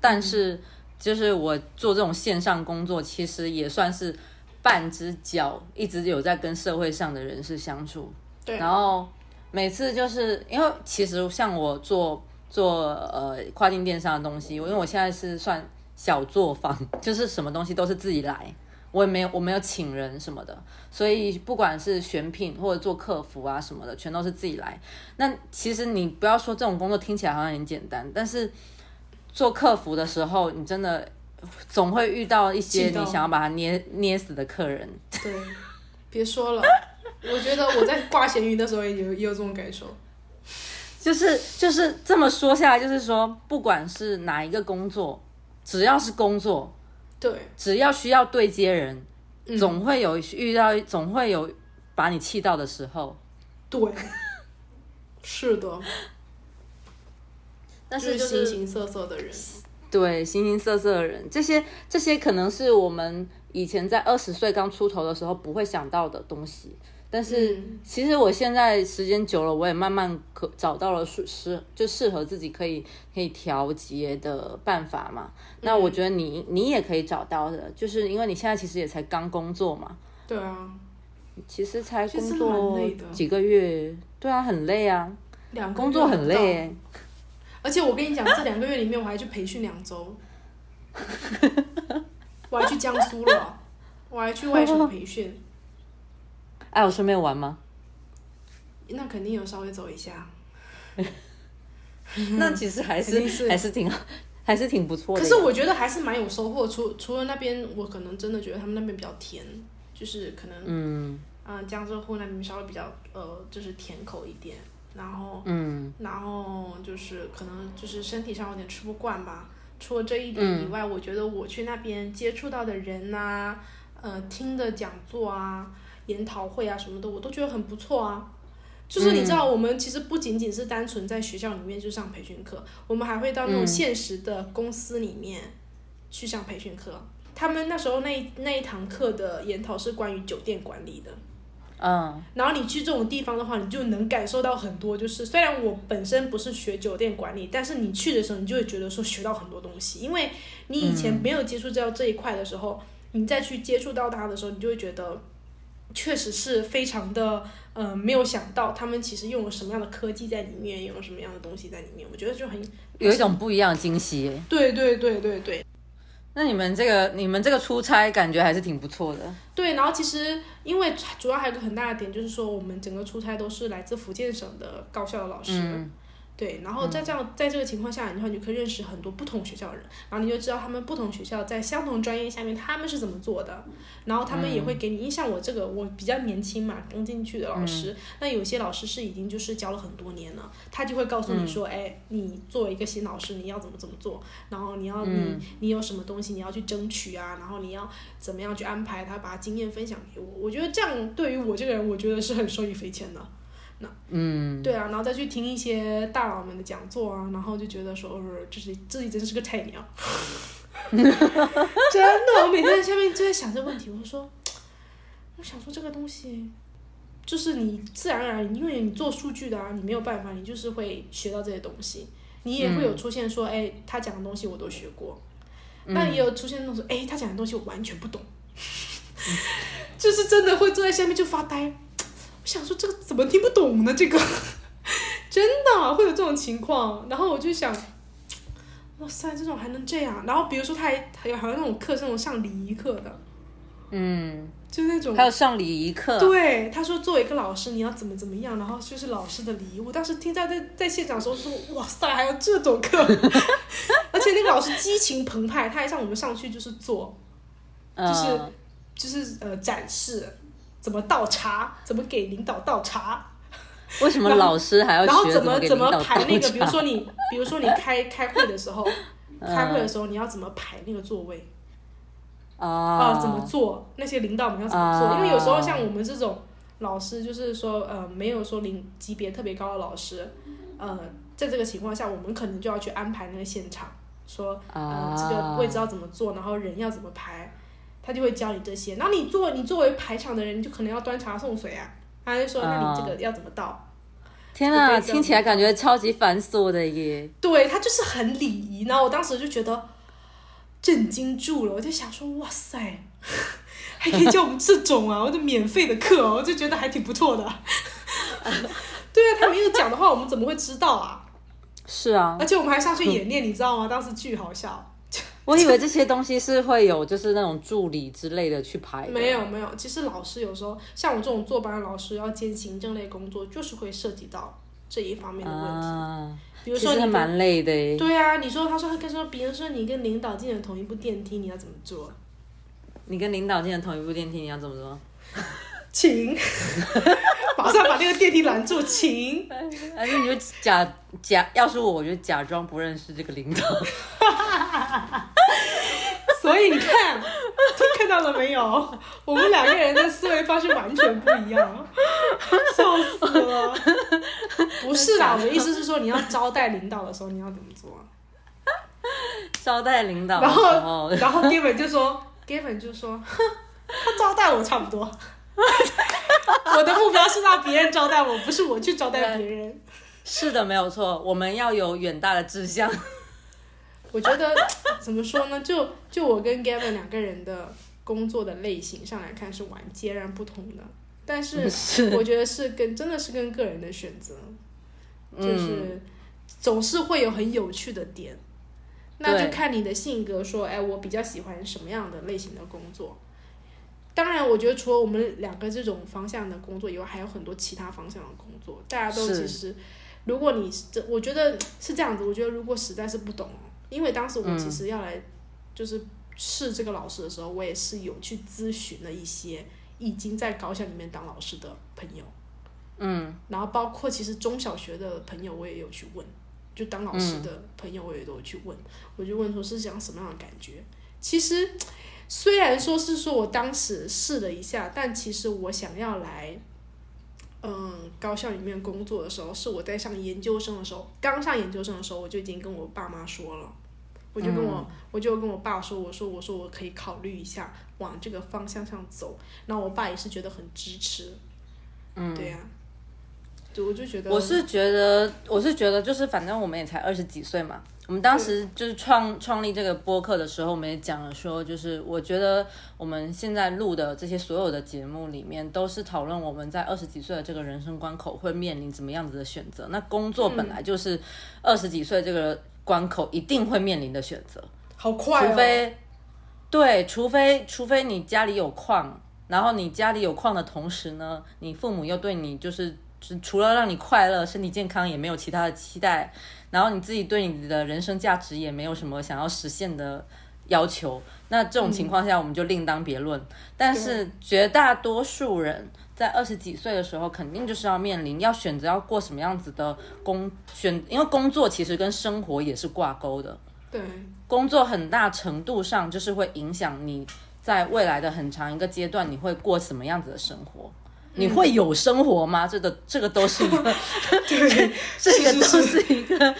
但是就是我做这种线上工作，其实也算是半只脚一直有在跟社会上的人士相处。对，然后每次就是因为其实像我做做呃跨境电商的东西，因为我现在是算小作坊，<laughs> 就是什么东西都是自己来，我也没有我没有请人什么的，所以不管是选品或者做客服啊什么的，全都是自己来。那其实你不要说这种工作听起来好像很简单，但是做客服的时候，你真的总会遇到一些你想要把他捏捏死的客人。对，别说了，我觉得我在挂咸鱼的时候也有也有这种感受。就是就是这么说下来，就是说，不管是哪一个工作，只要是工作，对，只要需要对接人，嗯总会有遇到，总会有把你气到的时候。对，是的，<laughs> 但是就是形形色色的人。对形形色色的人，这些这些可能是我们以前在二十岁刚出头的时候不会想到的东西。但是嗯其实我现在时间久了，我也慢慢可找到了适适就适合自己可以可以调节的办法嘛。那嗯我觉得你你也可以找到的，就是因为你现在其实也才刚工作嘛，对啊，其实才工作几个月，对啊，很累啊，两工作很累欸。而且我跟你讲，这两个月里面我还去培训两周，<laughs> 我还去江苏了，我还去外省培训，哎，我顺便玩吗？那肯定有稍微走一下。<laughs> 那其实还是 <laughs> 是还是挺还是挺不错的。可是我觉得还是蛮有收获，除除了那边，我可能真的觉得他们那边比较甜，就是可能嗯啊、江浙沪那边稍微比较呃，就是甜口一点，然后嗯然后就是可能就是身体上有点吃不惯吧。除了这一点嗯以外，我觉得我去那边接触到的人呐、呃，听的讲座啊、研讨会啊什么的，我都觉得很不错啊。就是你知道，我们其实不仅仅是单纯在学校里面去上培训课，我们还会到那种嗯现实的公司里面去上培训课。他们那时候那一那一堂课的研讨是关于酒店管理的，嗯然后你去这种地方的话，你就能感受到很多。就是虽然我本身不是学酒店管理，但是你去的时候，你就会觉得说学到很多东西，因为你以前没有接触到这一块的时候，你再去接触到它的时候，你就会觉得确实是非常的，呃，没有想到他们其实用了什么样的科技在里面，用了什么样的东西在里面，我觉得就很有一种不一样的惊喜。对对对对对，那你们这个你们这个出差感觉还是挺不错的。对，然后其实因为主要还有个很大的点，就是说我们整个出差都是来自福建省的高校的老师。嗯对，然后在这样，在这个情况下，然后你就可以认识很多不同学校的人，然后你就知道他们不同学校在相同专业下面他们是怎么做的，然后他们也会给你，像我这个我比较年轻嘛，刚进去的老师，那有些老师是已经就是教了很多年了，他就会告诉你说，哎，你作为一个新老师，你要怎么怎么做，然后你要你你有什么东西你要去争取啊，然后你要怎么样去安排他，把经验分享给我，我觉得这样对于我这个人，我觉得是很受益匪浅的。那嗯，对啊，然后再去听一些大佬们的讲座啊，然后就觉得说，哦，这是自己真是个菜鸟，<laughs> 真的，我每天在下面就在想这个问题，我说，我想说这个东西，就是你自然而然，因为你做数据的啊，你没有办法，你就是会学到这些东西，你也会有出现说，哎，他讲的东西我都学过，那也有出现那种说，哎，他讲的东西我完全不懂，<laughs> 就是真的会坐在下面就发呆。我想说这个怎么听不懂呢？这个 <laughs> 真的会有这种情况，然后我就想，<tsk> 哇塞，这种还能这样？然后比如说他还还有好像那种课，那种上礼仪课的，嗯，就那种还有上礼仪课，对，他说作为一个老师你要怎么怎么样，然后就是老师的礼仪。我当时听到在在现场的时候说，哇塞，还有这种课，<laughs> 而且那个老师激情澎湃，他还让我们上去就是做，就是就是呃展示。怎么倒茶？怎么给领导倒茶？为什么老师还要然后怎么怎么排那个？比如说你，比如说你开开会的时候，<laughs> 开会的时候你要怎么排那个座位？啊，怎么做？那些领导们要怎么做？因为有时候像我们这种老师，就是说呃，没有说领级别特别高的老师，呃，在这个情况下，我们可能就要去安排那个现场，说呃这个位置要怎么做，然后人要怎么排。他就会教你这些，然后你作你作为排场的人，你就可能要端茶送水啊。他就说：“那你这个要怎么倒？”天啊，听起来感觉超级繁琐的耶。对他就是很礼仪，然后我当时就觉得震惊住了，我就想说：“哇塞，<laughs> 还可以教我们这种啊！”我的免费的课，我就觉得还挺不错的。<laughs> 对啊，他没有讲的话，我们怎么会知道啊？是啊，而且我们还上去演练，你知道吗？当时巨好笑。我以为这些东西是会有，就是那种助理之类的去排。没有没有，其实老师有时候像我这种坐班的老师，要兼行政类工作，就是会涉及到这一方面的问题。比如说你蛮累的。对啊，你说他说他跟说，别人说你跟领导进了同一部电梯，你要怎么做？你跟领导进了同一部电梯，你要怎么做？请，<laughs> 马上把那个电梯拦住，请。<laughs> 还是你就假假？要是我，我就假装不认识这个领导。<laughs> 所以你看，看到了没有？我们两个人的思维方式完全不一样，笑死了。不是啦，我的意思是说，你要招待领导的时候，你要怎么做？招待领导，然后，然后 Gavin 就说，Gavin 就说，他招待我差不多。<laughs> 我的目标是让别人招待我，不是我去招待别人。是的，没有错。我们要有远大的志向。<laughs> 我觉得 <laughs> 怎么说呢？就就我跟 Gavin 两个人的工作的类型上来看是完截然不同的，但是我觉得是跟真的是跟个人的选择，就是总是会有很有趣的点，那就看你的性格说，哎，我比较喜欢什么样的类型的工作。当然，我觉得除了我们两个这种方向的工作以外，还有很多其他方向的工作。大家都其实，如果你这，我觉得是这样子。我觉得如果实在是不懂，因为当时我其实要来就是试这个老师的时候，我也是有去咨询了一些已经在高校里面当老师的朋友。嗯。然后包括其实中小学的朋友，我也有去问，就当老师的朋友，我也都有去问。我就问说是讲什么样的感觉？其实。虽然说是说我当时试了一下，但其实我想要来，嗯，高校里面工作的时候，是我在上研究生的时候，刚上研究生的时候，我就已经跟我爸妈说了，我就跟我我就跟我爸说，我说我说我可以考虑一下往这个方向上走，然后我爸也是觉得很支持，嗯，对呀，就我就觉得，我是觉得我是觉得就是反正我们也才二十几岁嘛。我们当时就是创创立这个播客的时候，我们也讲了说，就是我觉得我们现在录的这些所有的节目里面，都是讨论我们在二十几岁的这个人生关口会面临怎么样子的选择。那工作本来就是二十几岁这个关口一定会面临的选择，好快，除非对，除非除非你家里有矿，然后你家里有矿的同时呢，你父母又对你就是除了让你快乐、身体健康，也没有其他的期待，然后你自己对你的人生价值也没有什么想要实现的要求，那这种情况下我们就另当别论。但是绝大多数人在二十几岁的时候，肯定就是要面临要选择要过什么样子的工选，因为工作其实跟生活也是挂钩的。对，工作很大程度上就是会影响你在未来的很长一个阶段，你会过什么样子的生活？你会有生活吗？这个这个都是一个，<laughs> 对，<laughs> 这个都是是一个，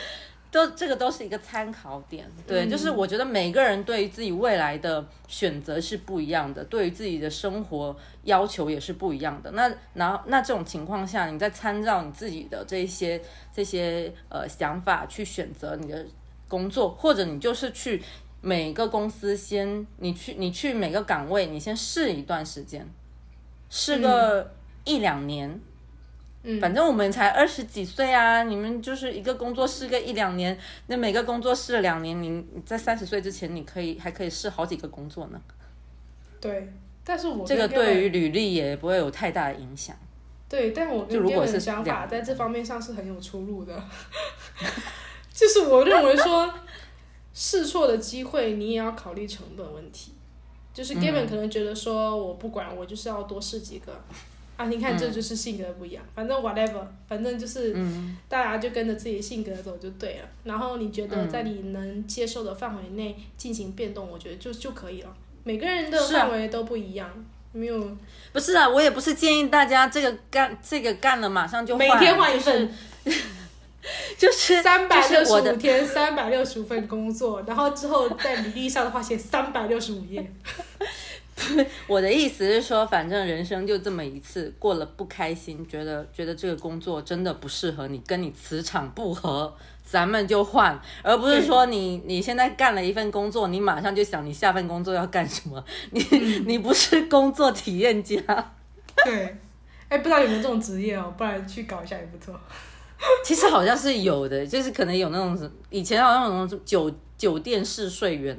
都这个都是一个参考点。对，就是我觉得每个人对于自己未来的选择是不一样的，对于自己的生活要求也是不一样的。那然后那这种情况下，你在参照你自己的这些这些呃想法去选择你的工作，或者你就是去每个公司先你去你去每个岗位，你先试一段时间，试个一两年。嗯反正我们才二十几岁啊，你们就是一个工作室个一两年，那每个工作试了两年，你你在三十岁之前，你可以还可以试好几个工作呢。对，但是我这个对于履历也不会有太大的影响。对，但我跟就如果 Gavin 是的想法在这方面上是很有出入的，<laughs> 就是我认为说试错的机会，你也要考虑成本问题。就是嗯 Gavin 可能觉得说我不管，我就是要多试几个。啊，你看，这就是性格不一样。反正 whatever，反正就是嗯大家就跟着自己的性格走就对了。然后你觉得嗯在你能接受的范围内进行变动，我觉得就就可以了。每个人的范围都不一样，没有不是啊，我也不是建议大家这个干这个干了马上就换，每天换一份。就是三百六十五天，三百六十五份工作，然后之后在履历上的话写三百六十五页。<laughs> <laughs> 我的意思是说，反正人生就这么一次，过了不开心，觉得觉得这个工作真的不适合你，跟你磁场不合，咱们就换，而不是说你你现在干了一份工作，你马上就想你下份工作要干什么，<laughs> 你、你不是工作体验家。对，哎，不知道有没有这种职业哦，不然去搞一下也不错。<laughs> 其实好像是有的，就是可能有那种以前好像有那种酒酒店试睡员，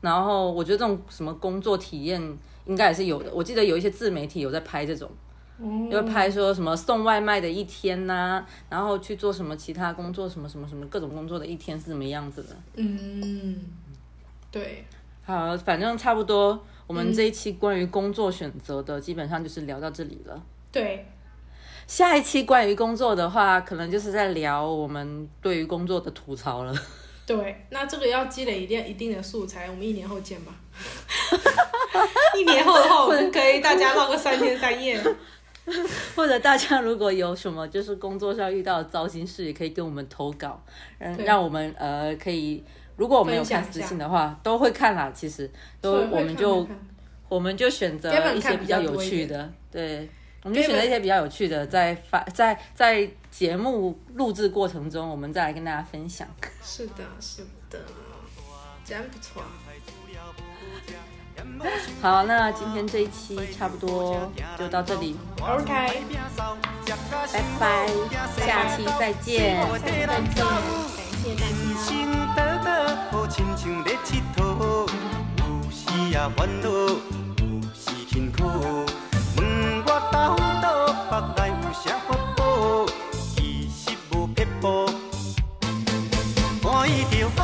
然后我觉得这种什么工作体验应该也是有的。我记得有一些自媒体有在拍这种，就拍说什么送外卖的一天呐、然后去做什么其他工作，什么什么什么各种工作的一天是什么样子的。嗯，对，好，反正差不多，我们这一期关于工作选择的基本上就是聊到这里了。对，下一期关于工作的话，可能就是在聊我们对于工作的吐槽了。<laughs> 对，那这个要积累一定一定的素材，我们一年后见吧。<laughs> 一年后的话，我们可以大家唠个三天三夜。<laughs> 或者大家如果有什么就是工作上遇到的糟心事，也可以跟我们投稿，让让我们呃可以，如果我们有看私信的话，都会看啦。其实都我们就我们就选择一些比较有趣的，对，我们就选择一些比较有趣的，在发在在节目录制过程中，我们再来跟大家分享。是的，是的，真不错。好，那今天这一期差不多就到这里，OK，拜拜，下期再见。下期再见，感谢大家。问我斗倒，北内有啥法宝？其实无撇步，欢喜就好